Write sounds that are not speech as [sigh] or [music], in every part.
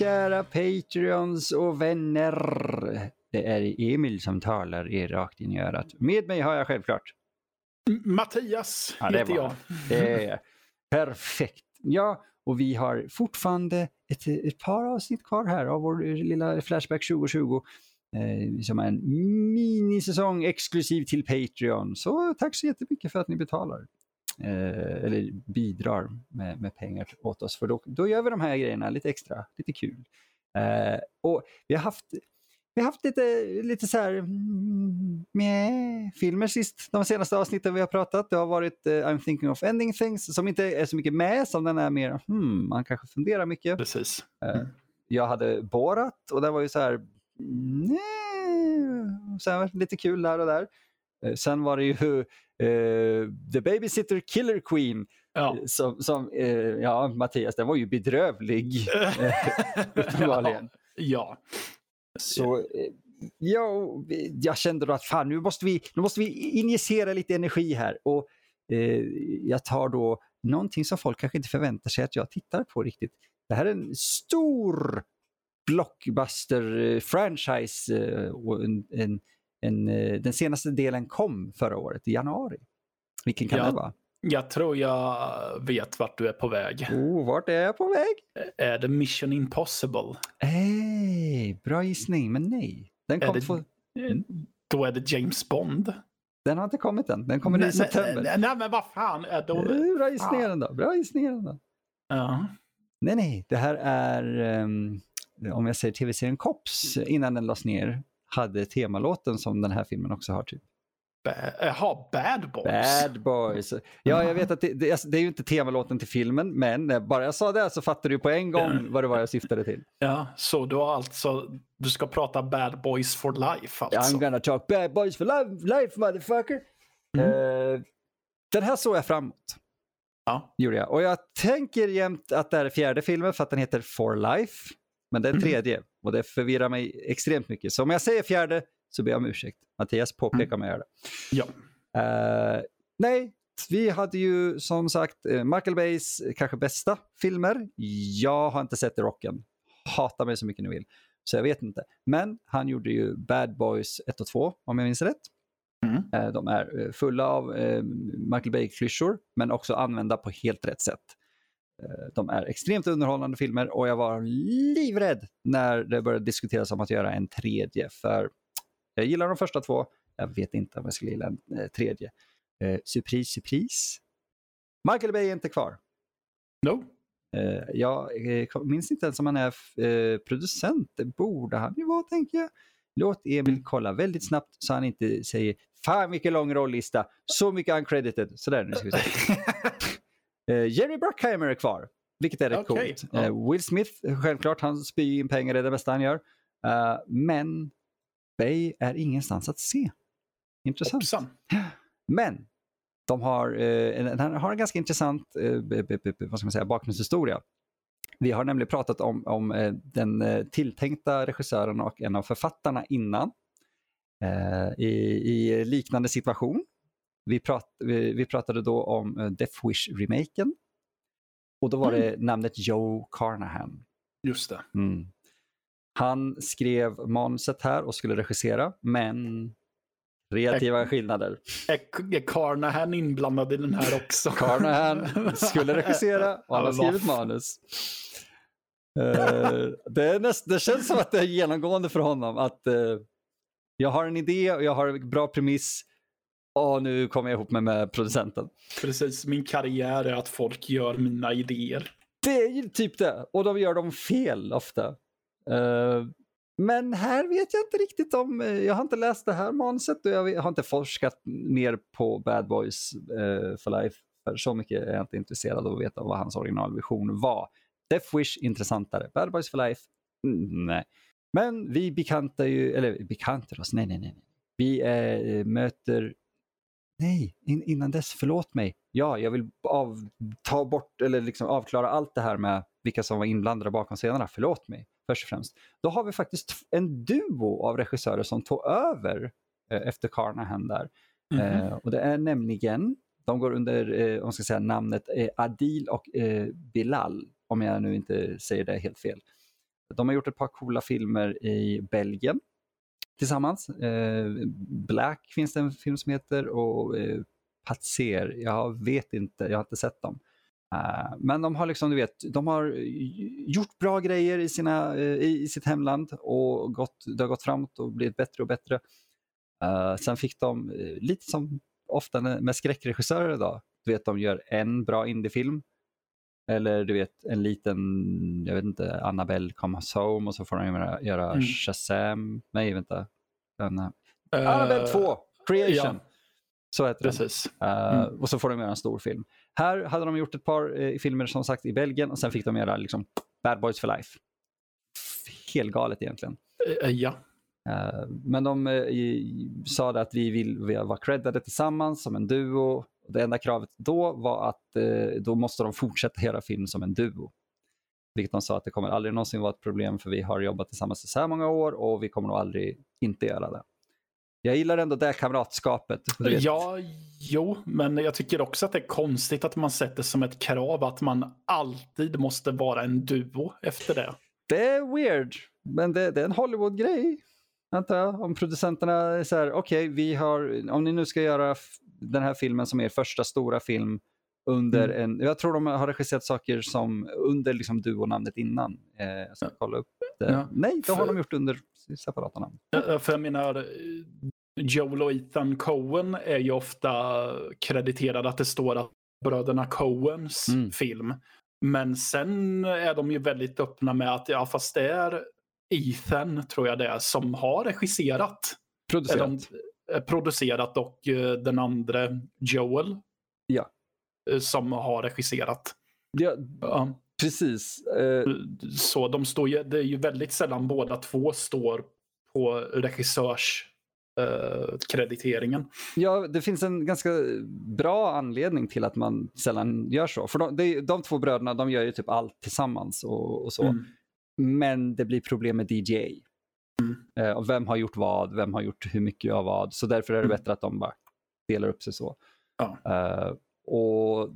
Kära Patreons och vänner! Det är Emil som talar er rakt in i örat. Med mig har jag självklart. Mattias Ja, det heter jag. Det är perfekt. Ja, och vi har fortfarande ett, ett par avsnitt kvar här av vår lilla Flashback 2020. Eh, som är en minisäsong exklusiv till Patreon. Så tack så jättemycket för att ni betalar. Eh, eller bidrar med, med pengar åt oss. För då, då gör vi de här grejerna lite extra, lite kul. Eh, och vi har haft vi har haft lite, lite så här mm, med filmer sist, de senaste avsnitten vi har pratat. Det har varit uh, I'm thinking of ending things som inte är så mycket med, som den är mer, hmm, man kanske funderar mycket. Precis. Eh, jag hade Borat och det var ju så här, nej, så här lite kul där och där. Eh, sen var det ju eh, The Babysitter Killer Queen Ja. eh, som, som eh, ja Mattias, den var ju bedrövlig. [laughs] uppenbarligen. ja. Så ja, jag kände då att fan, nu måste vi, nu måste vi injicera lite energi här. Och eh, jag tar då någonting som folk kanske inte förväntar sig att jag tittar på riktigt. Det här är en stor blockbuster-franchise. Och en, en, en, eh, den senaste delen kom förra året, i januari. Vilken kan Ja. det vara? Jag tror jag vet vart du är på väg. Oh, vart är jag på väg? Är det Mission Impossible? Hey, bra gissning, men nej. Den, Är kom det- få, Mm. Då är det James Bond. den har inte kommit än. Den kommer i nej, nej, september. nej, nej, men vad fan. Är då... Eh, Bra gissningar ändå. Bra gissningar ändå. Ja. Nej, nej. Det här är, ehm, om jag säger tv-serien Cops, innan den lades ner, hade temalåten som den här filmen också har. Typ. Ba- Jaha, Bad Boys. Bad Boys. Ja, jag vet att det, det, alltså, det är ju inte temalåten till filmen, men eh, bara jag sa det så fattade du på en gång vad det var jag syftade till. Ja, så du har alltså, du ska prata Bad Boys for life alltså? I'm gonna talk bad boys for life, life motherfucker. Eh, den här såg jag framåt. Ja. gjorde jag. Och jag tänker jämt att det här är fjärde filmen för att den heter For Life. Men det är tredje och det förvirrar mig extremt mycket. Så om jag säger fjärde så ber jag om ursäkt. Mattias påpekar jag gör det. Ja. Eh, nej, vi hade ju som sagt eh, Michael Bays kanske bästa filmer. Jag har inte sett The Rocken. Hata mig så mycket ni vill. Så jag vet inte. Men han gjorde ju Bad Boys 1 och 2 om jag minns rätt. Mm. Eh, De är fulla av Michael Bay-klyschor men också använda på helt rätt sätt. Eh, De är extremt underhållande filmer och jag var livrädd när det började diskuteras om att göra en tredje. För jag gillar de första två, jag vet inte om jag skulle gilla en eh, tredje. Eh, surprise, surprise. Michael Bay är inte kvar. No. Eh, jag eh, minns inte ens om han är eh, producent. Det borde han ju vara, tänker jag. Låt Emil kolla väldigt snabbt så han inte säger Fan vilken lång rollista, så mycket uncredited. Sådär nu ska vi se. [laughs] Eh, Jerry Bruckheimer är kvar, vilket är rätt Okej, coolt. ja. Eh, Will Smith, självklart, han spyr in pengar, det är det bästa han gör. Eh, men Bay är ingenstans att se. Intressant. Hoppsan. Men de har, en, har en ganska intressant vad ska man säga, bakgrundshistoria. Vi har nämligen pratat om, om den tilltänkta regissören och en av författarna innan eh, i, i liknande situation. Vi, prat, vi, vi pratade då om eh, Death Wish-remaken och då var det namnet Joe Carnahan. Just det. Mm. Han skrev manuset här och skulle regissera, men kreativa skillnader. Är, är Carnahan inblandad i den här också? [laughs] Carnahan skulle regissera [laughs] och han har skrivit manus. Eh, det, är näst, det känns som att det är genomgående för honom att eh, jag har en idé och jag har en bra premiss och nu kommer jag ihop mig med producenten. Precis, min karriär är att folk gör mina idéer. Det är ju typ det och de gör dem fel ofta. Eh, men här vet jag inte riktigt om, eh, jag har inte läst det här manuset och jag har inte forskat mer på Bad Boys eh, for Life. För så mycket är jag inte intresserad av att veta vad hans originalvision var. Death Wish intressantare, Bad Boys for Life, mm, nej. Men vi bekantar ju, eller bekantar oss, nej nej nej. Vi eh, möter, nej in, innan dess, förlåt mig. Ja, jag vill av, ta bort eller liksom avklara allt det här med vilka som var inblandade bakom scenerna. Förlåt mig, först och främst. Då har vi faktiskt en duo av regissörer som tog över eh, efter Carnahan där. Mhm. Eh, och det är nämligen, de går under eh, om ska säga, namnet eh, Adil och eh, Bilal. om jag nu inte säger det helt fel. De har gjort ett par coola filmer i Belgien tillsammans. Eh, Black finns det en film som heter och eh, Patser, jag vet inte, jag har inte sett dem. Uh, men de har liksom, du vet, de har gjort bra grejer i, sina, uh, i, i, sitt hemland och gått, det har gått framåt och blivit bättre och bättre. Uh, sen fick de, lite som ofta med skräckregissörer idag, du vet de gör en bra indiefilm eller du vet en liten, jag vet inte, Annabelle comes home och så får de göra, göra mm. Shazam, nej vänta. Den, Annabelle 2, Creation. Ja. Så heter Precis. den. Uh, mm. Och så får de göra en stor film. Här hade de gjort ett par uh, filmer som sagt i Belgien och sen fick de göra liksom, Bad Boys for Life. Helt galet egentligen. Uh, ja. men de sa att vi vill vara creddade tillsammans som en duo. Det enda kravet då var att då måste de fortsätta göra film som en duo. Vilket de sa att det kommer aldrig någonsin vara ett problem för vi har jobbat tillsammans i så här många år och vi kommer nog aldrig inte göra det. Jag gillar ändå det kamratskapet. Ja, jo, men jag tycker också att det är konstigt att man sätter som ett krav att man alltid måste vara en duo efter det. Det är weird, men det, det är en Hollywood-grej. Antar jag. Om producenterna är så här, okej, okay, vi har, om ni nu ska göra den här filmen som är första stora film under mm. en, jag tror de har regisserat saker som under liksom duonamnet innan. Eh, jag ska kolla upp det. Ja. Nej, det har de gjort under separata namn. För jag menar, Joel och Ethan Cohen är ju ofta krediterade att det står att bröderna Coens mm. film. Men sen är de ju väldigt öppna med att ja, fast det är Ethan, tror jag det är, som har regisserat. Producerat. De, producerat och uh, den andra Joel. Ja. Uh, som har regisserat. Ja, uh. Precis. Så de står ju, det är ju väldigt sällan båda två står på regissörs uh, krediteringen. Ja, det finns en ganska bra anledning till att man sällan gör så. För de, de, de två bröderna de gör ju typ allt tillsammans och, och så. Mm. Men det blir problem med DJ. Mm. Och vem har gjort vad, vem har gjort hur mycket av vad. Så därför är det mm. bättre att de bara delar upp sig så. Ja. Uh, och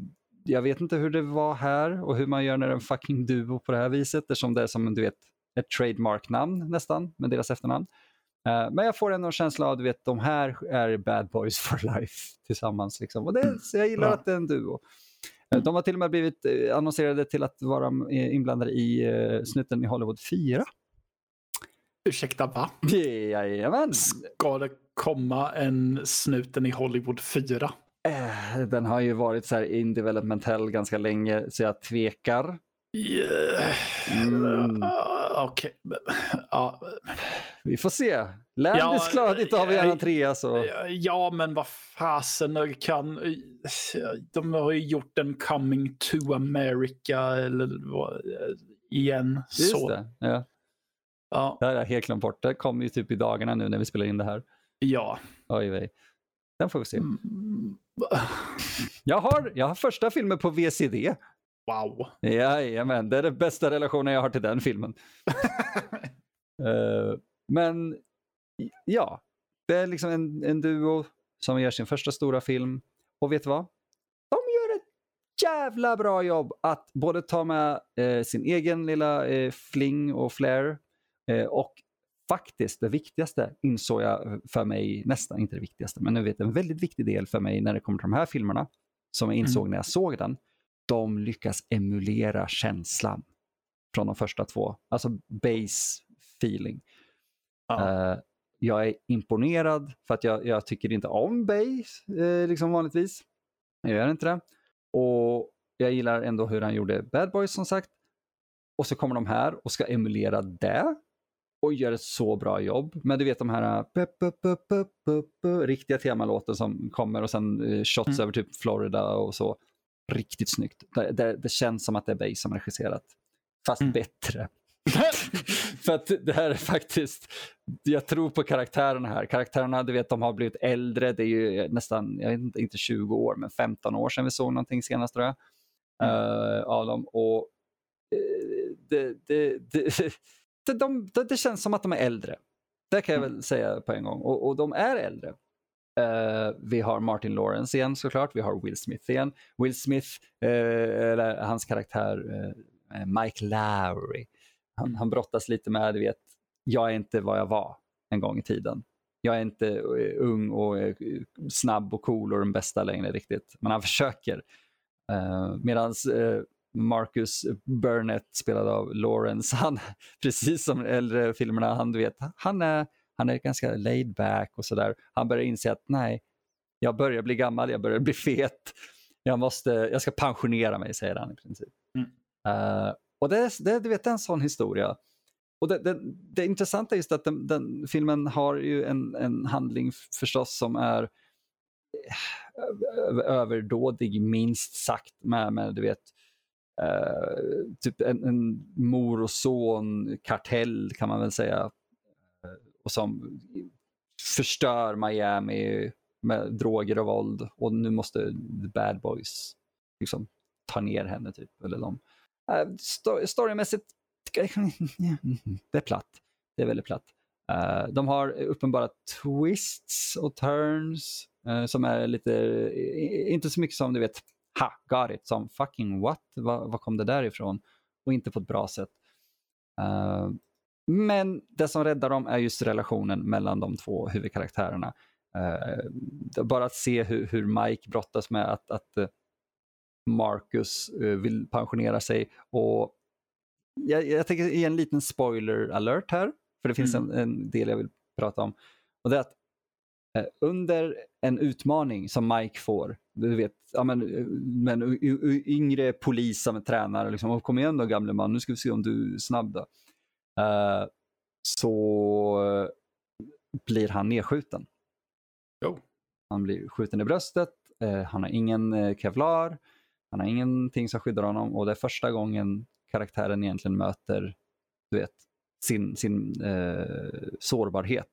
jag vet inte hur det var här och hur man gör när det är en fucking duo på det här viset eftersom det är som du vet ett trademark-namn nästan med deras efternamn. Uh, men jag får ändå en känsla av att de här är bad boys [laughs] for life tillsammans. Liksom. Och det, mm. så jag gillar ja. att det är en duo. Uh, de har till och med blivit uh, annonserade till att vara inblandade i Snuten i Hollywood 4. Ursäkta, va? Jajamän. Ska det komma en Snuten i Hollywood 4? Den har ju varit så här in developmental ganska länge så jag tvekar. Yeah. Mm. Okej. Okay. Ja. Vi får se. Landis ja, klarade inte av att göra en trea så. Ja, men vad fasen kan... De har ju gjort en Coming to America eller vad, igen. Just så. det. Ja. Ja. Det har jag helt glömt bort. Det kommer ju typ i dagarna nu när vi spelar in det här. Ja. Oj, oj. Den får vi se. Mm. Jag har, jag har första filmen på VCD. Wow. Jajamän, det är den bästa relationen jag har till den filmen. uh, [laughs] men ja, det är liksom en, en duo som gör sin första stora film. Och vet du vad? De gör ett jävla bra jobb att både ta med eh, sin egen lilla eh, fling och flair eh, och faktiskt det viktigaste insåg jag för mig, nästan inte det viktigaste, men nu vet en väldigt viktig del för mig när det kommer till de här filmerna som jag insåg mm. när jag såg den. De lyckas emulera känslan från de första två, alltså base feeling. Ja. Uh, jag är imponerad för att jag, jag tycker inte om base eh, liksom vanligtvis. Jag gör inte det. Och jag gillar ändå hur han gjorde Bad Boys som sagt. Och så kommer de här och ska emulera det och gör ett så bra jobb. Men du vet de här uh, riktiga temalåten som kommer och sen shots mm. över typ Florida och så. Riktigt snyggt. Det, det, det känns som att det är Base som regisserat. Fast mm. bättre. [laughs] För att det här är faktiskt, jag tror på karaktärerna här. Karaktärerna, du vet, de har blivit äldre. Det är ju nästan, jag vet inte, inte 20 år, men 15 år sedan vi såg någonting senast tror jag. Mm. Uh, av dem. Och uh, det, det, det, [laughs] de, de, det känns som att de är äldre. Det kan jag väl mm. säga på en gång. Och, och de är äldre. Uh, vi har Martin Lawrence igen såklart. Vi har Will Smith igen. Will Smith, uh, eller hans karaktär, uh, Mike Lowry. Han, han brottas lite med, du vet, jag är inte vad jag var en gång i tiden. Jag är inte uh, ung och uh, snabb och cool och den bästa längre riktigt. Men han försöker. Uh, Medan Marcus Burnett spelad av Lawrence, [laughs] han, precis som äldre filmerna, han, du vet, han, är, han är ganska laid back och sådär. Han börjar inse att nej, jag börjar bli gammal, jag börjar bli [laughs] fet. Jag, måste, jag ska pensionera mig, säger han i princip. Mm. Uh, och det, det, du vet, en sån historia. Och det, det, det intressanta är just att den, den, filmen har ju en, en handling förstås som är eh, överdådig minst sagt med, med du vet, uh, typ en, en, mor och son kartell kan man väl säga och som förstör Miami med droger och våld och nu måste the bad boys liksom ta ner henne typ. Eller de. Uh, storymässigt, [laughs] det är platt. Det är väldigt platt. Uh, de har uppenbara twists och turns uh, som är lite, inte så mycket som du vet, ha, got it, som fucking what, var kom det där ifrån? Och inte på ett bra sätt. Uh, men det som räddar dem är just relationen mellan de två huvudkaraktärerna. Uh, bara att se hur, hur Mike brottas med att, att uh, Marcus uh, vill pensionera sig. Och jag, jag tänker ge en liten spoiler alert här, för det finns mm. en, en, del jag vill prata om. Och det är att under en utmaning som Mike får, du vet, ja, men, men yngre polis som är tränare, liksom, kom igen då gamle man, nu ska vi se om du är snabb då. Så blir han nedskjuten. Jo. Han blir skjuten i bröstet, eh, han har ingen eh, kevlar, han har ingenting som skyddar honom och det är första gången karaktären egentligen möter du vet, sin, sin eh, sårbarhet.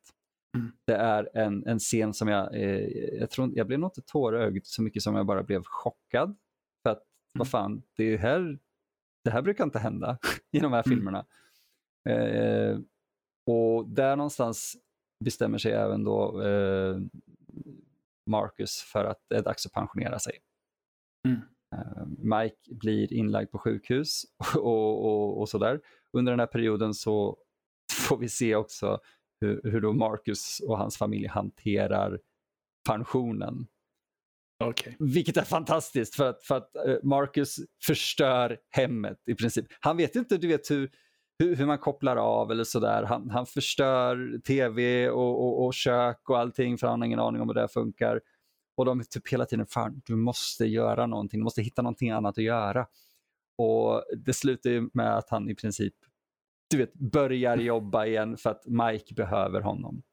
Mm. Det är en, en scen som jag, eh, jag tror, jag blev nog inte tårögd så mycket som jag bara blev chockad. För att, mm. vad fan, det, här, det här brukar inte hända [laughs] i de här mm. Eh, och där någonstans bestämmer sig även då eh, Marcus för att det är dags att pensionera sig. Mm. Eh, Mike blir inlagd på sjukhus [laughs] och, och, och sådär. Under den här perioden så [laughs] får vi se också hur, hur då Marcus och hans familj hanterar pensionen. Okay. Vilket är fantastiskt för att, för att eh, Marcus förstör hemmet i princip. Han vet inte du vet hur, hur, hur man kopplar av eller sådär. Han, han förstör tv och, och, och, kök och allting för han har ingen aning om hur det funkar. Och de är typ hela tiden, fan du måste göra någonting, du måste hitta någonting annat att göra. Och det slutar ju med att han i princip du vet, börjar jobba igen för att Mike behöver honom.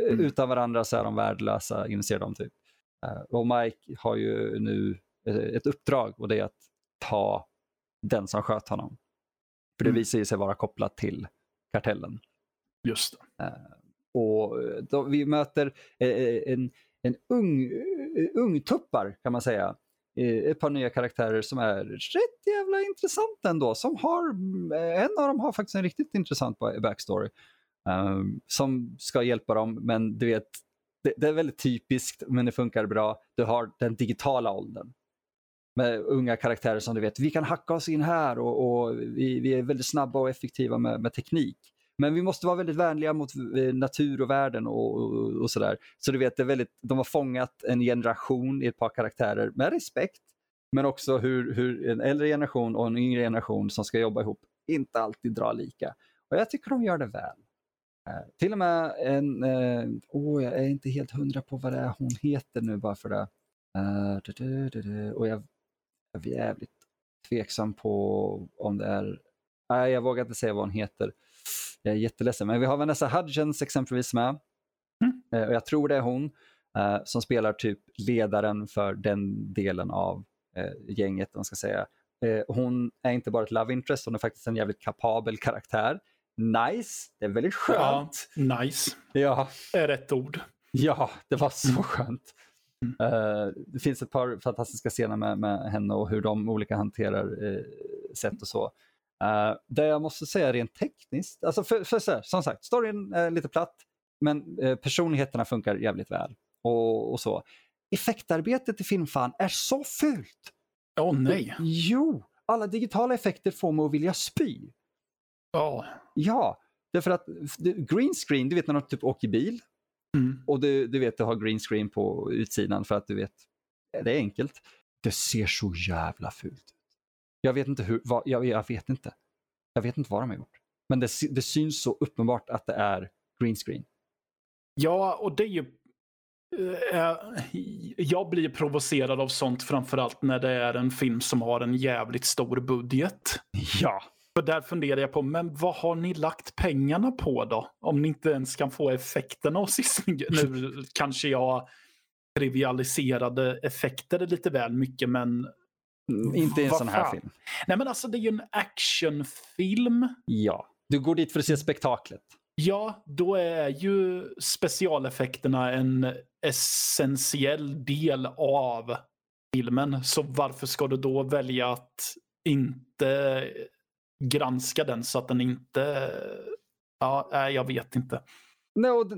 Mm. Utan varandra så är de värdelösa, inser de typ. Eh, och Mike har ju nu ett uppdrag och det är att ta den som sköt honom. För det mm. visar sig vara kopplat till kartellen. Just det. Uh, och då vi möter uh, en, en ung, ungtuppar kan man säga. Ett par nya karaktärer som är rätt jävla intressant ändå. Som har, en av dem har faktiskt en riktigt intressant backstory. Um, som ska hjälpa dem, men du vet, det, det, är väldigt typiskt men det funkar bra. Du har den digitala åldern med unga karaktärer som du vet, vi kan hacka oss in här och, och vi, vi, är väldigt snabba och effektiva med, med, teknik. Men vi måste vara väldigt vänliga mot eh, natur och världen och, och, och sådär. Så du vet, det är väldigt, de har fångat en generation i ett par karaktärer med respekt. Men också hur, hur en äldre generation och en yngre generation som ska jobba ihop inte alltid drar lika. Och jag tycker de gör det väl. Eh, till och med en, eh, oh, jag är inte helt hundra på vad det är hon heter nu bara för det. Uh, du, du, du, och jag är jävligt tveksam på om det är... Nej, jag vågar inte säga vad hon heter. Jag är jätteledsen. Men vi har Vanessa Hudgens exempelvis med. Mm. Eh, och jag tror det är hon eh, som spelar typ ledaren för den delen av eh, gänget. Man ska säga. Eh, hon är inte bara ett love interest, hon är faktiskt en jävligt kapabel karaktär. Nice, det är väldigt skönt. Ja, nice. Ja. är rätt ord. Ja, det var så skönt. Uh, det finns ett par fantastiska scener med, med henne och hur de olika hanterar uh, sätt och så. Uh, det jag måste säga rent tekniskt, alltså för, för så här, som sagt, storyn är lite platt, men personligheterna funkar jävligt väl. Och, och så. Effektarbetet i filmfan är så fult! Åh oh, nej! Jo! alla digitala effekter får mig att vilja spy. Ja. Ja, därför att green screen, du vet när de typ åker bil Mm. och du, du vet du har green screen på utsidan för att du vet, det är enkelt. Det ser så jävla fult ut. Jag vet inte hur, vad, jag, jag vet inte. Jag vet inte vad de har gjort. Men det, det syns så uppenbart att det är green screen. Ja, och det är ju... eh, jag blir provocerad av sånt framförallt när det är en film som har en jävligt stor budget. Ja. För där funderar jag på, men vad har ni lagt pengarna på då? Om ni inte ens kan få effekterna se snygga Nu kanske jag trivialiserade effekter lite väl mycket, men... Mm, Inte i en sån här fan? film. Nej, men alltså det är ju en actionfilm. Ja. Du går dit för att se spektaklet. Ja, då är ju specialeffekterna en essentiell del av filmen. Så varför ska du då välja att inte granska den så att den inte... Ja, jag vet inte. Nej, och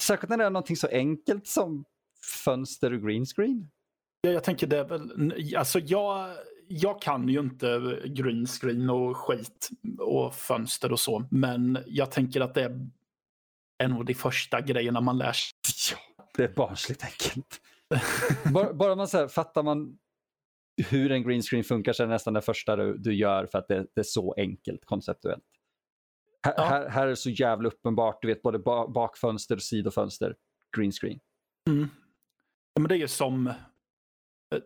särskilt när det är någonting så enkelt som fönster och green screen. Ja, Jag tänker det är väl... Alltså jag, jag kan ju inte green screen och skit och fönster och så. Men jag tänker att det är en av de första grejerna man lär sig. Ja, det är barnsligt enkelt. [laughs] bara, bara man så här, fattar man hur en green screen funkar så är det nästan det första du, du gör för att det, det är så enkelt konceptuellt. Här, Ja. här, här är det så jävla uppenbart, du vet både ba, bakfönster och sidofönster, green screen. Mm. Ja, men det är som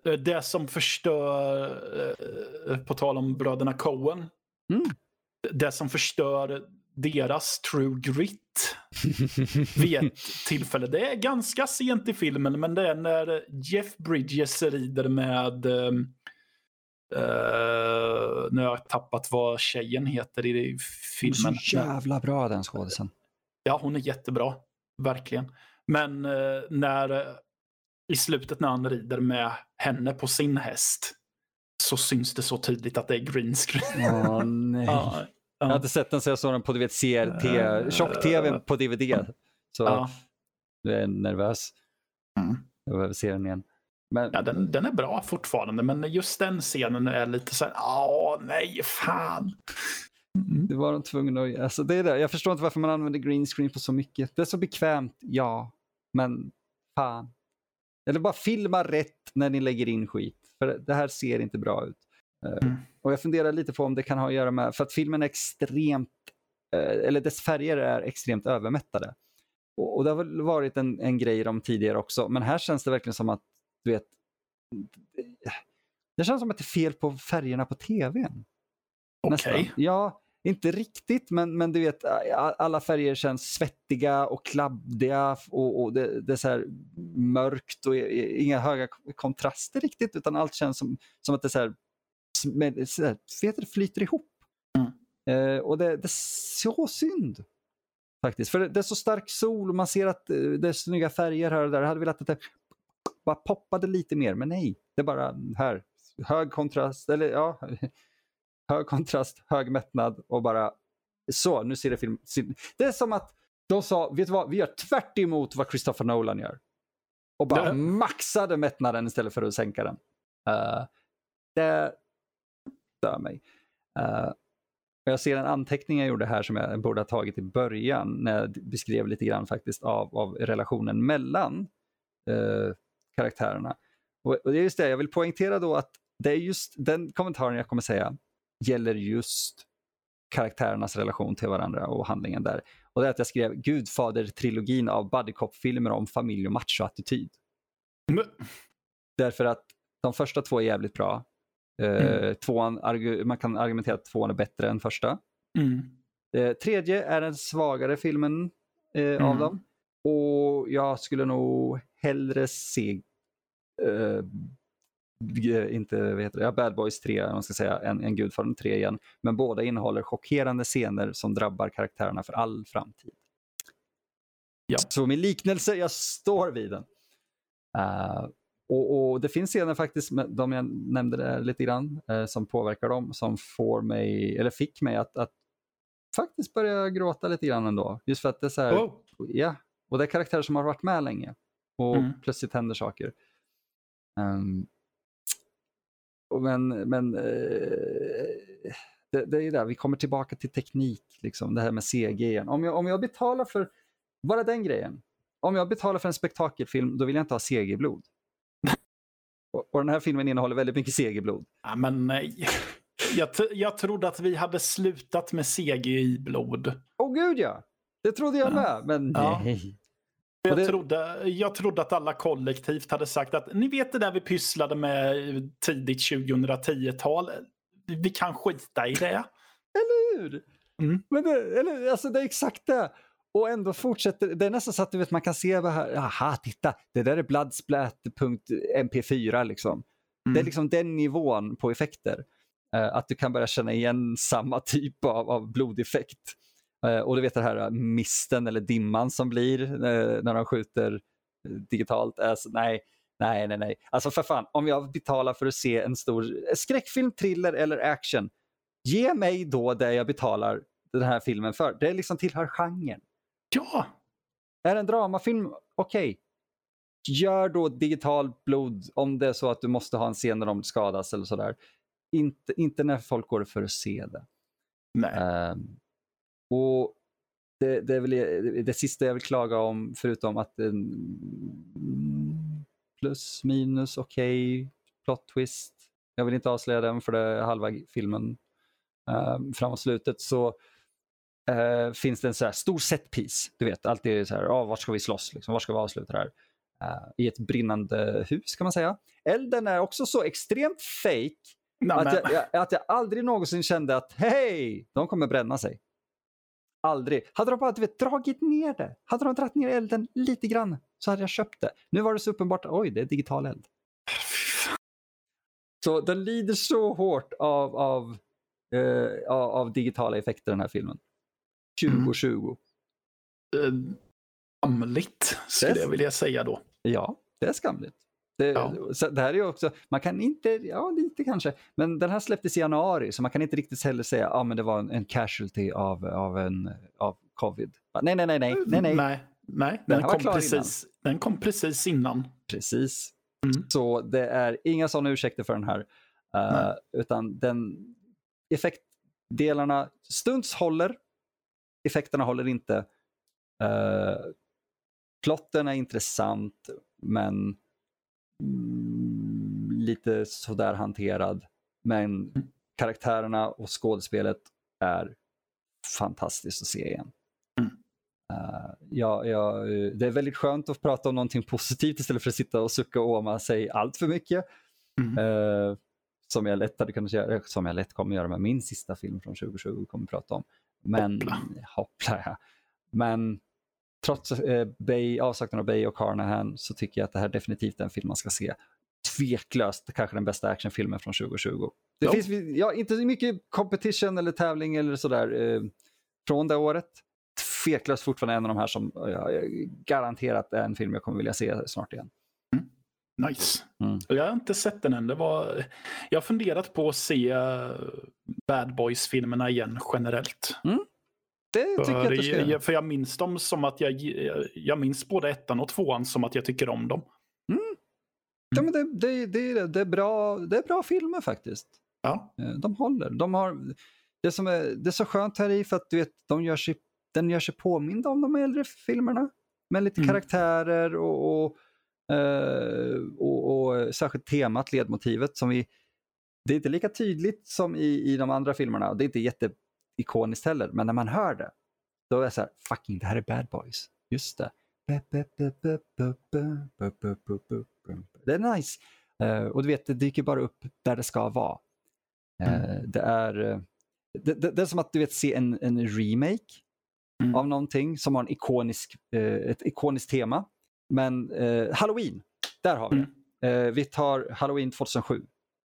eh, det som förstör, eh, på tal om bröderna Coen, Mm. det som förstör deras true grit [laughs] vid ett tillfälle. Det är ganska sent i filmen, men det är när Jeff Bridges rider med eh, nu har jag tappat vad tjejen heter i filmen. Så jävla bra den skådisen. Ja, hon är jättebra. Verkligen. Men eh, när eh, i slutet när han rider med henne på sin häst så syns det så tydligt att det är green screen. Åh nej. [laughs] ja, Jag har inte sett den så jag såg den på du vet, CRT, tjock-tv på DVD. Så ja. nu är jag nervös. Mm. Jag behöver se den igen. Men ja den, den är bra fortfarande, men just den scenen är lite så här, ja, nej, fan. Mm. det var de tvungna att alltså det är det. Jag förstår inte varför man använder green screen på så mycket. Det är så bekvämt, ja. Men fan. Eller bara filma rätt när ni lägger in skit. För det här ser inte bra ut. Eh, Mm. Och jag funderar lite på om det kan ha att göra med, för att filmen är extremt, eh, eller dess färger är extremt övermättade. Och, och det har väl varit en, en grej dem tidigare också, men här känns det verkligen som att, du vet, det känns som att det är fel på färgerna på tvn. Okej. Ja, inte riktigt, men, men du vet, alla färger känns svettiga och kladdiga och, och det, det är så mörkt och inga höga kontraster riktigt, utan allt känns som, som att det så sm- så vet du, flyter ihop. Mm. Eh, och det, det är så synd. Faktiskt, för det, det är så stark sol och man ser att eh, det är snygga färger här och där. Jag hade velat att det bara poppade lite mer, men nej. Det är bara här, hög kontrast, eller ja, [laughs] hög kontrast, hög mättnad och bara så, nu ser det film. Det är som att de sa, vet du vad, vi gör tvärt emot vad Christopher Nolan gör. Och bara Det- maxade mättnaden istället för att sänka den. Eh, det stör mig. Och jag ser en anteckning jag gjorde här som jag borde ha tagit i början när jag beskrev lite grann faktiskt av, av relationen mellan eh, karaktärerna. Och, och det är just det, jag vill poängtera då att det är just den kommentaren jag kommer säga gäller just karaktärernas relation till varandra och handlingen där. Och det är att jag skrev Gudfader-trilogin av buddy cop-filmer om familj och machoattityd. Men- Därför att de första två är jävligt bra. Eh, Mm. tvåan, argu- man kan argumentera att tvåan är bättre än första. Mm. Eh, tredje är den svagare filmen eh, av Mm. dem. Och jag skulle nog hellre se eh, g- inte vad heter det, Bad Boys 3 om man ska säga, än, än Gudfadern 3 igen. Men båda innehåller chockerande scener som drabbar karaktärerna för all framtid. Ja. Så min liknelse, jag står vid den. Eh, och, och Det finns scener faktiskt, de jag nämnde där lite grann, eh, som påverkar dem, som får mig, eller fick mig att, att faktiskt börja gråta lite grann ändå. Just för att det är så här, Oh. ja, och det är karaktärer som har varit med länge och Mm. plötsligt händer saker. Ehm, Men, men eh, det, det är där, vi kommer tillbaka till teknik, liksom, det här med CG igen. Om jag, om jag betalar för, bara den grejen, om jag betalar för en spektakelfilm, då vill jag inte ha CG-blod. Och, och den här filmen innehåller väldigt mycket CG-blod. Ja, men nej. Jag, jag trodde att vi hade slutat med CGI-blod. Åh oh, gud ja! Det trodde jag med, men ja. nej. Jag, det... trodde, jag trodde att alla kollektivt hade sagt att ni vet det där vi pysslade med tidigt 2010-tal. Vi kan skita i det. [laughs] Eller hur? Mm. Men det, eller, alltså det är exakt det. Och ändå fortsätter, det är nästan så att du vet, man kan se vad här, aha, titta, det där är bloodsplat.mp4 liksom. Mm. Det är liksom den nivån på effekter. Uh, att du kan börja känna igen [laughs] samma typ av, av blodeffekt. Uh, och du vet det här misten eller dimman som blir uh, när de skjuter digitalt. Alltså, nej, nej, nej, nej. Alltså för fan, om jag betalar för att se en stor skräckfilm, thriller eller action, ge mig då det jag betalar den här filmen för. Det liksom tillhör genren. Ja! Är det en dramafilm, okej. Okay. Gör då digital blod om det är så att du måste ha en scen när de skadas eller sådär. Inte, inte när folk går för att se det. Nej. Um, och det, det, är väl det sista jag vill klaga om, förutom att en plus, minus, okej, okay, plot twist. Jag vill inte avslöja den för det är halva filmen um, framåt slutet. Så uh, finns det en så här stor setpiece. Du vet, alltid så här, oh, var ska vi slåss? Liksom, var ska vi avsluta det här? Uh, I ett brinnande hus kan man säga. Elden är också så extremt fake att jag, jag, att jag aldrig någonsin kände att hej, de kommer bränna sig. Aldrig. Hade de bara du vet, dragit ner det, hade de dragit ner elden lite grann så hade jag köpt det. Nu var det så uppenbart, oj det är digital eld. Så den lider så hårt av, av, eh, av digitala effekter den här filmen. 2020. Mm. Skamligt skulle jag vilja säga då. Ja, det är skamligt. Det, ja. det här är också, man kan inte, ja lite kanske, men den här släpptes i januari så man kan inte riktigt heller säga att ah, det var en, en casualty av, av, en, av covid. Nej, nej, nej, nej, nej. Nej, nej, nej. Den, den, kom precis, den kom precis innan. Precis. Mm. Så det är inga sådana ursäkter för den här. Uh, utan den effektdelarna stunds håller, effekterna håller inte. Uh, plotten är intressant, men mm, lite sådär hanterad. Men karaktärerna och skådespelet är fantastiskt att se igen. Mm. Uh, ja, ja, det är väldigt skönt att prata om någonting positivt istället för att sitta och sucka och åma sig allt för mycket. Mm. Uh, som jag lätt hade kunnat göra, som jag lätt kommer göra med min sista film från 2020 kommer prata om. Men, hoppla, hoppla ja. Men trots eh, Bay, avsaknaden av Bay och Carnahan så tycker jag att det här definitivt är en film man ska se. Tveklöst kanske den bästa actionfilmen från 2020. Det ja. finns ja, inte så mycket competition eller tävling eller sådär eh, från det året. Tveklöst fortfarande en av de här som ja, garanterat är en film jag kommer vilja se snart igen. Nice. Mm. Jag har inte sett den än. Det var... Jag har funderat på att se eh, Bad Boys-filmerna igen generellt. Mm. Det tycker för, jag att du ska göra. För jag minns dem som att jag, jag minns både ettan och tvåan som att jag tycker om dem. Mm. Ja, men det, det, det, det, är bra, det är bra filmer faktiskt. Ja. Eh, de håller. De har, det, som är, det är så skönt här i för att du vet, de gör sig, den gör sig påminda om de äldre filmerna. Med lite mm. karaktärer och, och, och, och, särskilt temat, ledmotivet som vi det är inte lika tydligt som i, i de andra filmerna. Det är inte jätte ikoniskt heller, men när man hör det, då är det så här, fucking det här är Bad Boys. Just det. Det är nice. Uh, och du vet, det dyker bara upp där det ska vara. Uh, mm. Det är det, det, det, är som att du vet se en, en remake mm. av någonting som har en ikonisk, ett ikoniskt tema. Men Halloween, där har vi det. Mm. vi tar Halloween 2007,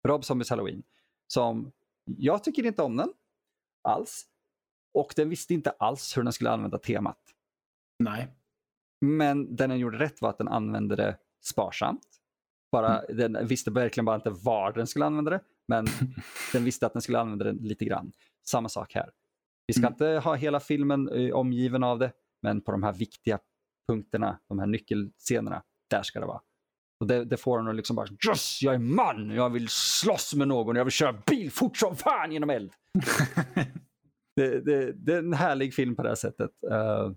Rob Zombies Halloween, som jag tycker inte om den alls. Och den visste inte alls hur den skulle använda temat. Nej. Men det den gjorde rätt var att den använde det sparsamt. Bara, mm. Den visste verkligen bara inte var den skulle använda det, men [laughs] den visste att den skulle använda det lite grann. Samma sak här. Vi ska mm. inte ha hela filmen uh, omgiven av det, men på de här viktiga punkterna, de här nyckelscenerna, där ska det vara. Och det, det får honom liksom bara yes, jag är man, jag vill slåss med någon, jag vill köra bil fort som fan genom eld. [laughs] det, det, det, är en härlig film på det här sättet. Uh,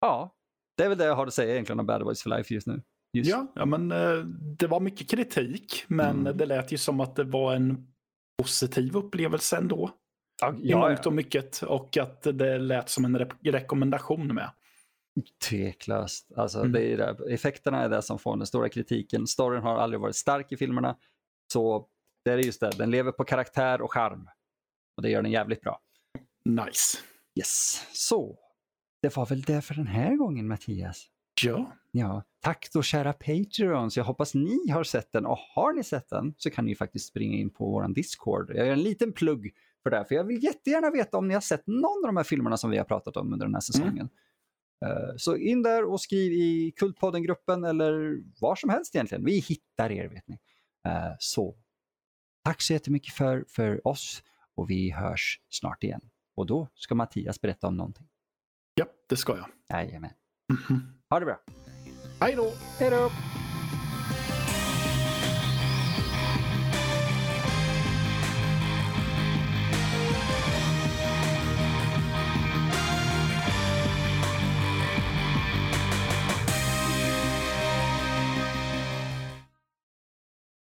ja, det är väl det jag har att säga egentligen om Bad Boys for Life just nu. Just. Ja, ja, men uh, det var mycket kritik, men mm. det lät ju som att det var en positiv upplevelse ändå. Ja, I mångt och mycket. Och att det lät som en re rekommendation med. Tveklöst. Alltså, mm. det är det. Effekterna är det som får den stora kritiken. Storyn har aldrig varit stark i filmerna. Så det är just det, den lever på karaktär och charm. Och det gör den jävligt bra. Nice. Yes, så. Det var väl det för den här gången Mattias. Ja. Ja, tack då kära Patreons. Jag hoppas ni har sett den och har ni sett den så kan ni faktiskt springa in på vår Discord. Jag gör en liten plugg för det, för jag vill jättegärna veta om ni har sett någon av de här filmerna som vi har pratat om under den här säsongen. Mm. Så in där och skriv i Kultpodden-gruppen eller var som helst egentligen. Vi hittar er vet ni. Eh, så tack så jättemycket för, för oss och vi hörs snart igen. Och då ska Mattias berätta om någonting. Ja, det ska jag. Jajamän. Mm -hmm. Ha det bra. Hej då! Hej då!